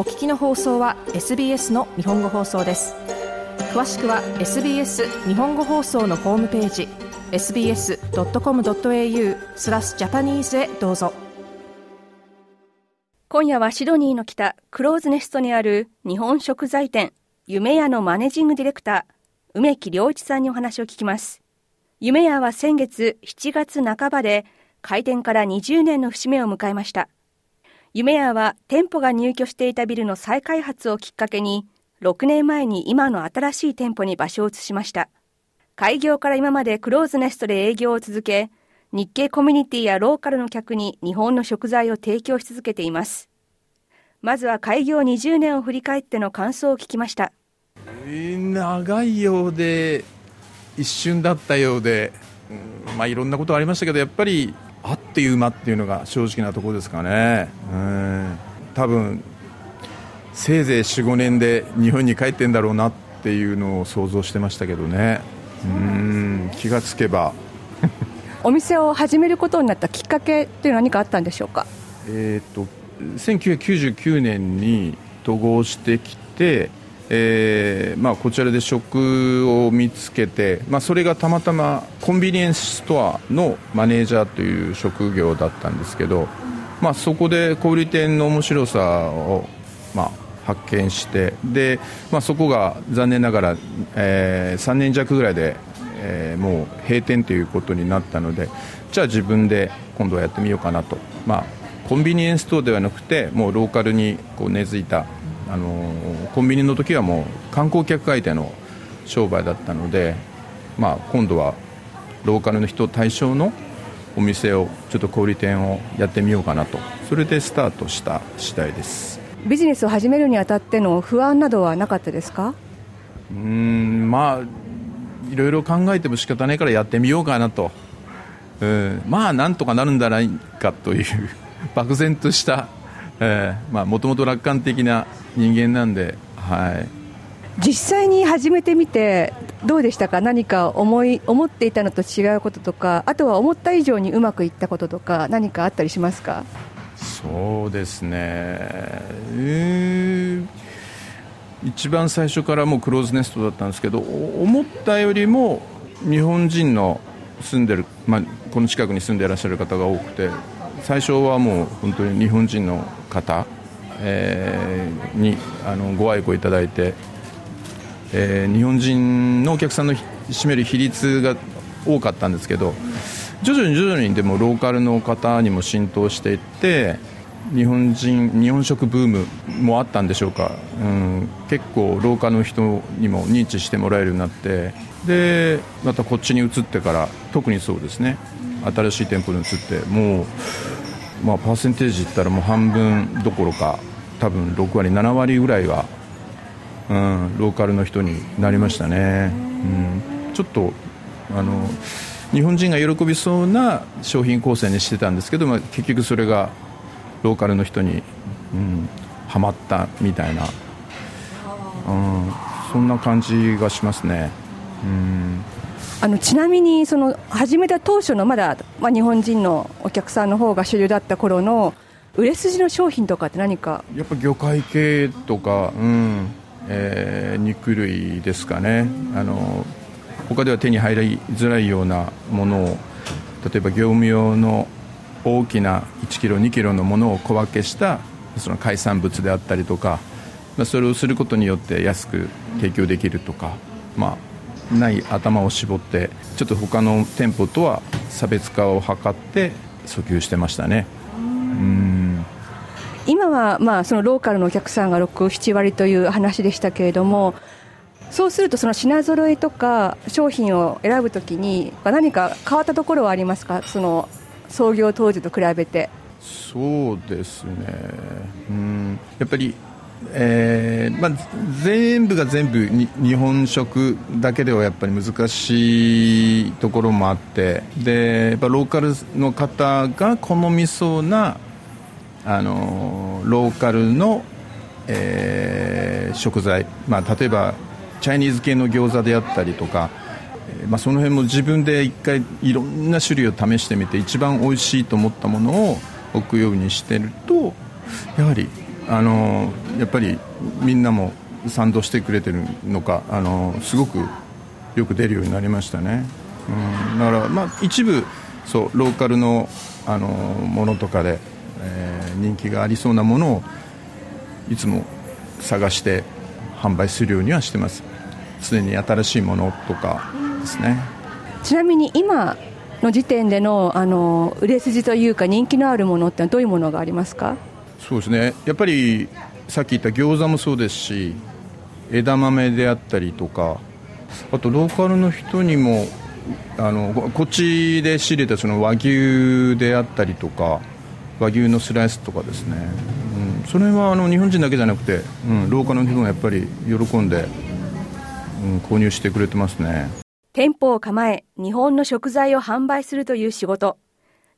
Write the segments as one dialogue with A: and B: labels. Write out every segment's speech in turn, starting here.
A: お聞きの放送は SBS の日本語放送です詳しくは SBS 日本語放送のホームページ sbs.com.au スラスジャパニーズへどうぞ
B: 今夜はシドニーの北クローズネストにある日本食材店夢屋のマネジングディレクター梅木良一さんにお話を聞きます夢屋は先月7月半ばで開店から20年の節目を迎えました夢屋は店舗が入居していたビルの再開発をきっかけに、6年前に今の新しい店舗に場所を移しました。開業から今までクローズネストで営業を続け、日系コミュニティやローカルの客に日本の食材を提供し続けています。まずは開業20年を振り返っての感想を聞きました。
C: 長いようで、一瞬だったようで、まあいろんなことありましたけど、やっぱりあっていう間っていうのが正直なところですかね。多分せいぜい45年で日本に帰ってんだろうなっていうのを想像してましたけどねうんね気がつけば
B: お店を始めることになったきっかけっていうのは何かあったんでしょうか
C: えっと1999年に統合してきてえーまあ、こちらで職を見つけて、まあ、それがたまたまコンビニエンスストアのマネージャーという職業だったんですけど、まあ、そこで小売店の面白さを、まあ、発見してで、まあ、そこが残念ながら、えー、3年弱ぐらいで、えー、もう閉店ということになったのでじゃあ自分で今度はやってみようかなと、まあ、コンビニエンスストアではなくてもうローカルにこう根付いたあのコンビニの時はもう観光客相手の商売だったので、まあ、今度はローカルの人対象のお店をちょっと小売店をやってみようかなとそれでスタートした次第です
B: ビジネスを始めるにあたっての不安などはなかったですか
C: うんまあいろいろ考えても仕方ないからやってみようかなとうんまあなんとかなるんじゃないかという漠然としたもともと楽観的な人間なんで、はい、
B: 実際に始めてみてどうでしたか何か思い思っていたのと違うこととかあとは思った以上にうまくいったこととか何かあったりしますか
C: そうですね、えー、一番最初からもうクローズネストだったんですけど思ったよりも日本人の住んでる、まあ、この近くに住んでいらっしゃる方が多くて最初はもう本当に日本人の方、えー、にあのご愛顧いただいて、えー、日本人のお客さんの占める比率が多かったんですけど徐々に徐々にでもローカルの方にも浸透していって日本人日本食ブームもあったんでしょうか、うん、結構廊下の人にも認知してもらえるようになってでまたこっちに移ってから特にそうですね新しい店舗に移ってもう、まあ、パーセンテージいったらもう半分どころか多分6割7割ぐらいは、うん、ローカルの人になりましたね、うん、ちょっとあの日本人が喜びそうな商品構成にしてたんですけど、まあ、結局それがローカルの人に、うん、はまったみたいな、うん、そんな感じがしますね。うん
B: あのちなみにその始めた当初のまだ、まあ、日本人のお客さんの方が主流だった頃の売れ筋の商品とかって何か
C: やっぱ魚介系とか、うんえー、肉類ですかねあの他では手に入りづらいようなものを例えば業務用の大きな1キロ2キロのものを小分けしたその海産物であったりとか、まあ、それをすることによって安く提供できるとか、まあ、ない頭を絞ってちょっと他の店舗とは差別化を図って訴求してましたね。
B: 今はまあそのローカルのお客さんが67割という話でしたけれどもそうするとその品揃えとか商品を選ぶときに何か変わったところはありますかその創業当時と比べて
C: そうですねうんやっぱりえーまあ、全部が全部日本食だけではやっぱり難しいところもあってでやっぱローカルの方が好みそうなあのローカルの、えー、食材、まあ、例えばチャイニーズ系の餃子であったりとかまあ、その辺も自分で一回いろんな種類を試してみて一番美味しいと思ったものを置くようにしてるとやはりあのやっぱりみんなも賛同してくれてるのかあのすごくよく出るようになりましたね、うん、だからまあ一部そうローカルのあのものとかで、えー、人気がありそうなものをいつも探して販売するようにはしてます常に新しいものとかです
B: ねちなみに今の時点でのあの売れ筋というか人気のあるものってどういうものがあ
C: りますかそうですねやっぱりさっき言った餃子もそうですし枝豆であったりとかあとローカルの人にもあのこっちで仕入れたその和牛であったりとか和牛のスライスとかですね、うん、それはあの日本人だけじゃなくて、うん、ローカルの人もやっぱり喜んで、うん、購入してくれてますね
B: 店舗を構え日本の食材を販売するという仕事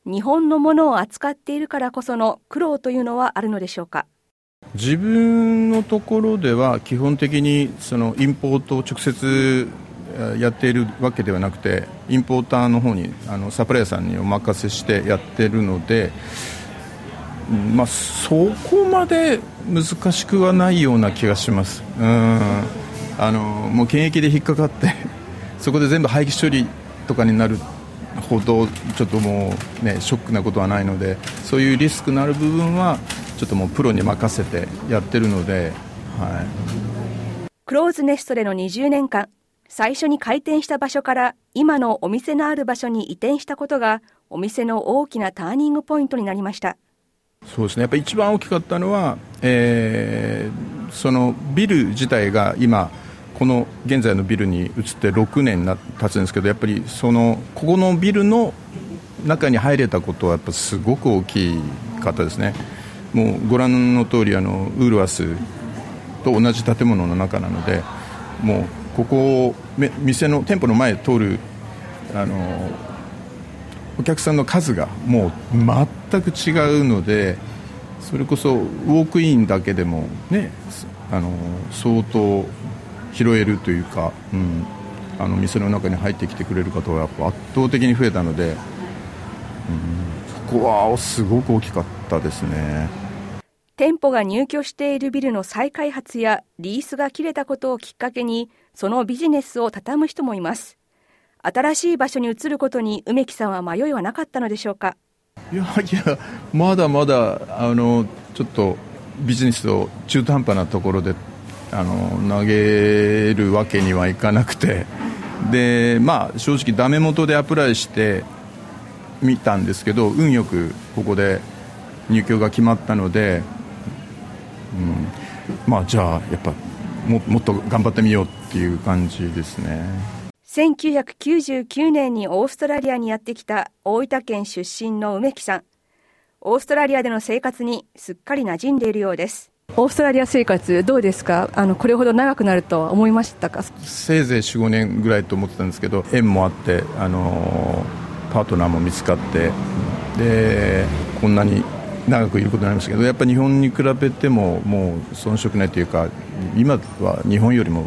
B: 日本のものを扱っているからこその苦労というのはあるのでしょうか
C: 自分のところでは基本的にそのインポートを直接やっているわけではなくてインポーターの方にあのサプライヤーさんにお任せしてやってるので、まあ、そこまで難しくはないような気がします。うんあのもう検疫で引っかかってそこで全部廃棄処理とかになるほどちょっともう、ね、ショックなことはないのでそういうリスクのある部分はちょっともうプロに任せてやってるので、はい、
B: クローズネストでの20年間最初に開店した場所から今のお店のある場所に移転したことがお店の大きなターニングポイントになりました
C: そうですねやっぱ一番大きかったのは、えー、そのビル自体が今この現在のビルに移って6年な経つんですけどやっぱりそのここのビルの中に入れたことはやっぱすごく大きかったですねもうご覧の通りありウールアスと同じ建物の中なのでもうここを店の店舗の前通るあのお客さんの数がもう全く違うのでそれこそウォークインだけでもねあの相当拾えるというか、うん、あの店の中に入ってきてくれる方はやっぱ圧倒的に増えたので、うん、こはすごく大きかったですね
B: 店舗が入居しているビルの再開発やリースが切れたことをきっかけにそのビジネスを畳む人もいます新しい場所に移ることに梅木さんは迷いはなかったのでしょうかいやいや
C: まだまだあのちょっとビジネスを中途半端なところであの投げるわけにはいかなくてで、まあ、正直、ダメ元でアプライしてみたんですけど運よくここで入居が決まったので、うんまあ、じゃあ、やっぱももっと頑張ってみようっていう感じですね。
B: 1999年にオーストラリアにやってきた大分県出身の梅木さんオーストラリアでの生活にすっかり馴染んでいるようですオーストラリア生活どうですかあのこれほど長くなるとは思いましたか
C: せいぜい45年ぐらいと思ってたんですけど縁もあって、あのパートナーも見つかってでこんなに長くいることになりましたけどやっぱり日本に比べてももう遜色ないというか今は日本よりも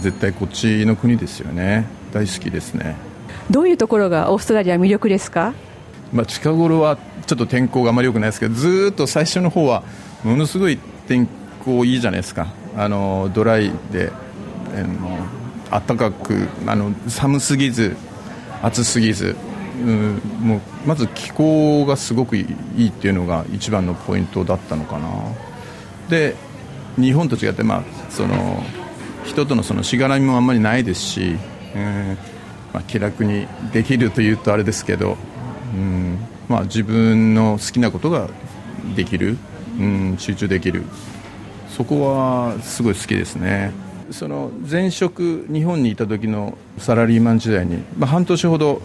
C: 絶対こっちの国ですよね大好きですね
B: どういうところがオーストラリア魅力ですか、
C: まあ、近頃はちょっと天候があまり良くないですけどずっと最初の方はものすごい天候いいじゃないですかあのドライであの暖かくあの寒すぎず暑すぎず、うん、もうまず気候がすごくいいっていうのが一番のポイントだったのかなで日本と違って、まあ、その人とのそのしがらみもあんまりないですし、うんまあ、気楽にできるというとあれですけど、うんまあ、自分の好きなことができるうん集中できるそこはすごい好きですねその前職日本にいた時のサラリーマン時代に、まあ、半年ほど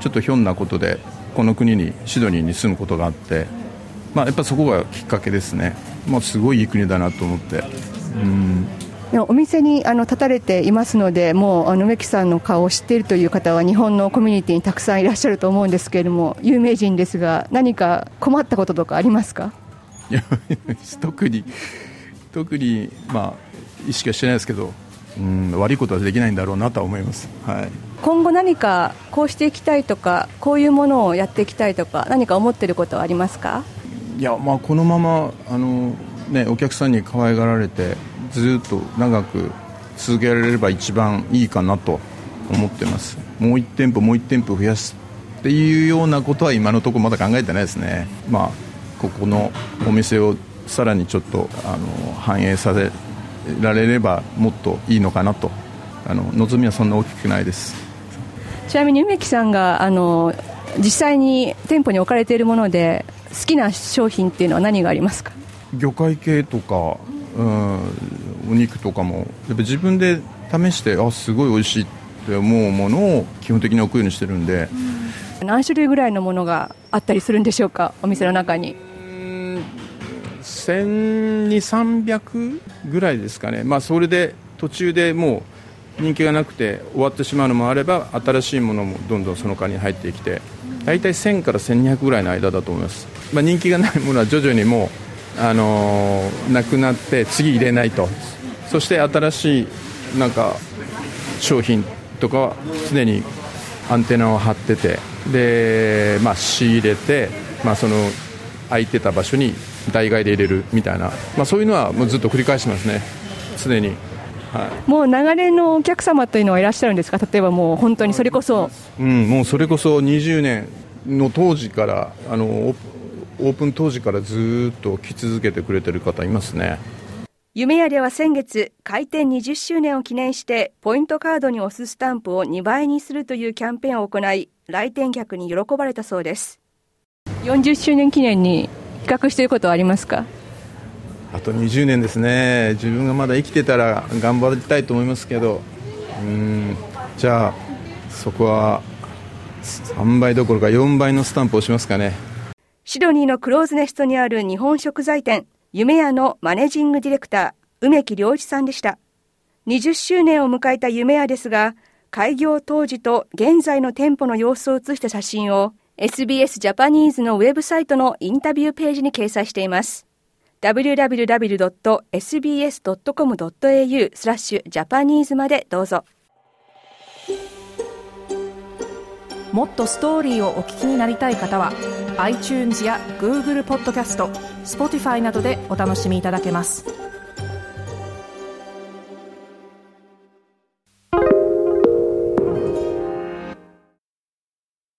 C: ちょっとひょんなことでこの国にシドニーに住むことがあって、まあ、やっぱそこがきっかけですね、まあ、すごいいい国だなと思って
B: うんお店にあの立たれていますのでもうあの植木さんの顔を知っているという方は日本のコミュニティにたくさんいらっしゃると思うんですけれども有名人ですが何か困ったこととかありますか
C: 特に特に、まあ、意識はしてないですけど、うん、悪いことはできないんだろうなとは思います、はい、
B: 今後、何かこうしていきたいとかこういうものをやっていきたいとか何か思っていることはありますか
C: いや、まあ、このままあの、ね、お客さんに可愛がられてずっと長く続けられれば一番いいかなと思ってますもう1店舗もう1店舗増やすっていうようなことは今のところまだ考えてないですね、まあここのお店をさらにちょっとあの反映させられればもっといいのかなとあの望みはそんな大きくないです
B: ちなみに梅木さんがあの実際に店舗に置かれているもので好きな商品っていうのは何がありますか
C: 魚介系とか、うん、お肉とかもやっぱ自分で試してあすごい美味しいって思うものを基本的に置くようにしてるんで、
B: 何種類ぐらいのものがあったりするんでしょうかお店の中に
C: 1200300ぐらいですかね、まあ、それで途中でもう人気がなくて終わってしまうのもあれば新しいものもどんどんその間に入ってきて大体1000から1200ぐらいの間だと思います、まあ、人気がないものは徐々にもう、あのー、なくなって次入れないとそして新しいなんか商品とかは常にアンテナを張っててで、まあ、仕入れて、まあ、その空いてた場所に代替で入れるみたいな、まあ、そういうのはもうずっと繰り返してますね、常に。
B: はい、もう長年のお客様というのはいらっしゃるんですか、例えばもう本当にそれこそ、
C: うん、もうそれこそ20年の当時からあのオープン当時からずっと来続けてくれてる方いますね
B: 夢やりは先月開店20周年を記念してポイントカードに押すスタンプを2倍にするというキャンペーンを行い来店客に喜ばれたそうです40周年記念に比較していることはありますか
C: あと20年ですね、自分がまだ生きてたら頑張りたいと思いますけど、うんじゃあ、そこは3倍どころか4倍のスタンプをしますかね。
B: シドニーのクローズネストにある日本食材店、夢屋のマネジングディレクター、梅木良一さんでした。20周年を迎えた夢屋ですが、開業当時と現在の店舗の様子を写した写真を SBS ジャパニーズのウェブサイトのインタビューページに掲載しています。www.sbs.com.au スラッシュジャパニーズまでどうぞ。
A: もっとストーリーをお聞きになりたい方は iTunes や Google ポッドキャスト Spotify などでお楽しみいただけます。